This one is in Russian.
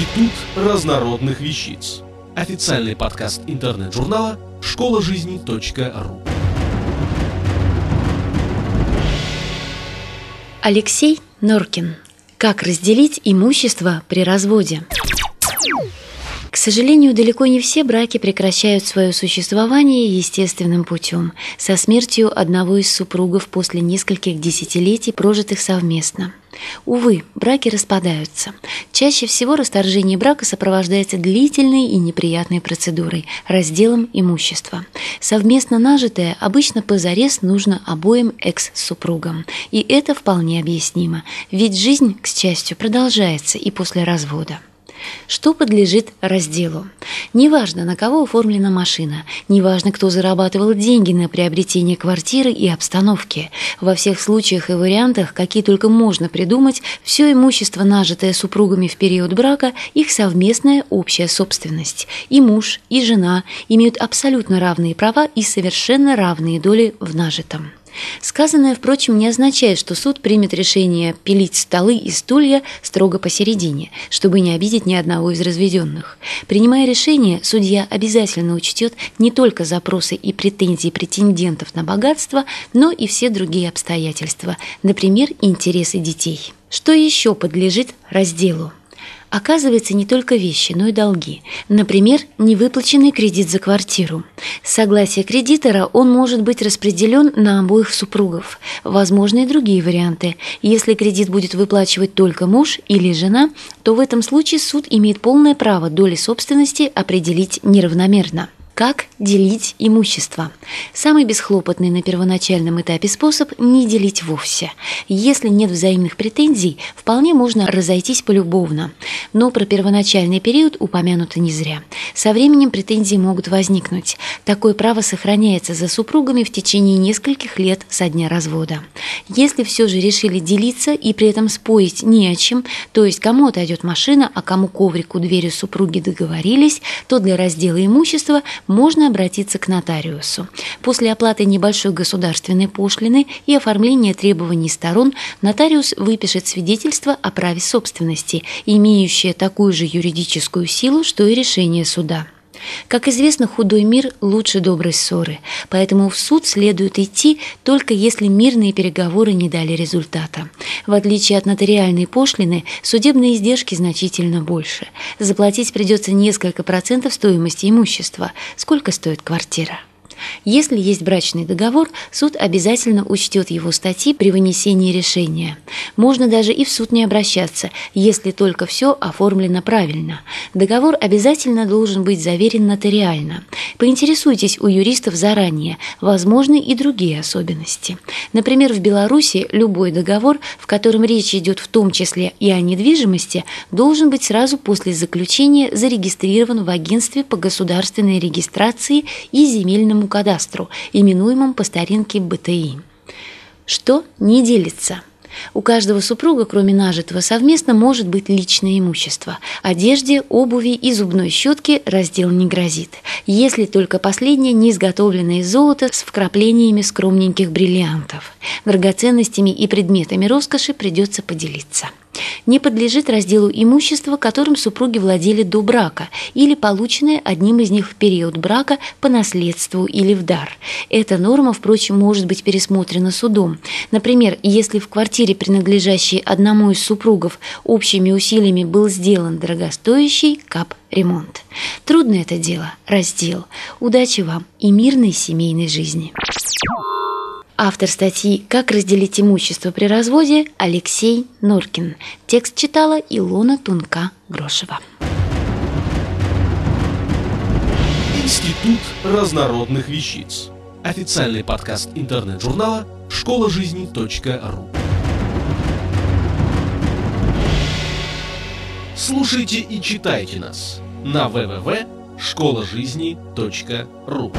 Институт разнородных вещиц. Официальный подкаст интернет-журнала школа жизни.ру. Алексей Норкин. Как разделить имущество при разводе? К сожалению, далеко не все браки прекращают свое существование естественным путем, со смертью одного из супругов после нескольких десятилетий, прожитых совместно. Увы, браки распадаются. Чаще всего расторжение брака сопровождается длительной и неприятной процедурой – разделом имущества. Совместно нажитое обычно позарез нужно обоим экс-супругам. И это вполне объяснимо, ведь жизнь, к счастью, продолжается и после развода. Что подлежит разделу? Неважно, на кого оформлена машина, неважно, кто зарабатывал деньги на приобретение квартиры и обстановки. Во всех случаях и вариантах, какие только можно придумать, все имущество, нажитое супругами в период брака, их совместная общая собственность. И муж, и жена имеют абсолютно равные права и совершенно равные доли в нажитом. Сказанное, впрочем, не означает, что суд примет решение пилить столы и стулья строго посередине, чтобы не обидеть ни одного из разведенных. Принимая решение, судья обязательно учтет не только запросы и претензии претендентов на богатство, но и все другие обстоятельства, например, интересы детей. Что еще подлежит разделу? Оказывается, не только вещи, но и долги. Например, невыплаченный кредит за квартиру. С согласия кредитора он может быть распределен на обоих супругов. Возможны и другие варианты. Если кредит будет выплачивать только муж или жена, то в этом случае суд имеет полное право доли собственности определить неравномерно. Как делить имущество? Самый бесхлопотный на первоначальном этапе способ – не делить вовсе. Если нет взаимных претензий, вполне можно разойтись полюбовно. Но про первоначальный период упомянуто не зря. Со временем претензии могут возникнуть. Такое право сохраняется за супругами в течение нескольких лет со дня развода. Если все же решили делиться и при этом спорить не о чем, то есть кому отойдет машина, а кому коврик у двери супруги договорились, то для раздела имущества можно обратиться к нотариусу. После оплаты небольшой государственной пошлины и оформления требований сторон нотариус выпишет свидетельство о праве собственности, имеющее такую же юридическую силу, что и решение суда. Как известно, худой мир лучше доброй ссоры, поэтому в суд следует идти только если мирные переговоры не дали результата. В отличие от нотариальной пошлины, судебные издержки значительно больше. Заплатить придется несколько процентов стоимости имущества. Сколько стоит квартира? Если есть брачный договор, суд обязательно учтет его статьи при вынесении решения. Можно даже и в суд не обращаться, если только все оформлено правильно. Договор обязательно должен быть заверен нотариально. Поинтересуйтесь у юристов заранее, возможны и другие особенности. Например, в Беларуси любой договор, в котором речь идет в том числе и о недвижимости, должен быть сразу после заключения зарегистрирован в агентстве по государственной регистрации и земельному кадастру, именуемом по старинке БТИ. Что не делится? У каждого супруга, кроме нажитого совместно, может быть личное имущество. Одежде, обуви и зубной щетке раздел не грозит, если только последнее не изготовлено из золота с вкраплениями скромненьких бриллиантов. Драгоценностями и предметами роскоши придется поделиться не подлежит разделу имущества, которым супруги владели до брака или полученное одним из них в период брака по наследству или в дар. Эта норма, впрочем, может быть пересмотрена судом. Например, если в квартире, принадлежащей одному из супругов, общими усилиями был сделан дорогостоящий кап-ремонт. Трудно это дело, раздел. Удачи вам и мирной семейной жизни. Автор статьи «Как разделить имущество при разводе» Алексей Норкин. Текст читала Илона Тунка-Грошева. Институт разнородных вещиц. Официальный подкаст интернет-журнала школа жизни.ру. Слушайте и читайте нас на www.школажизни.ру.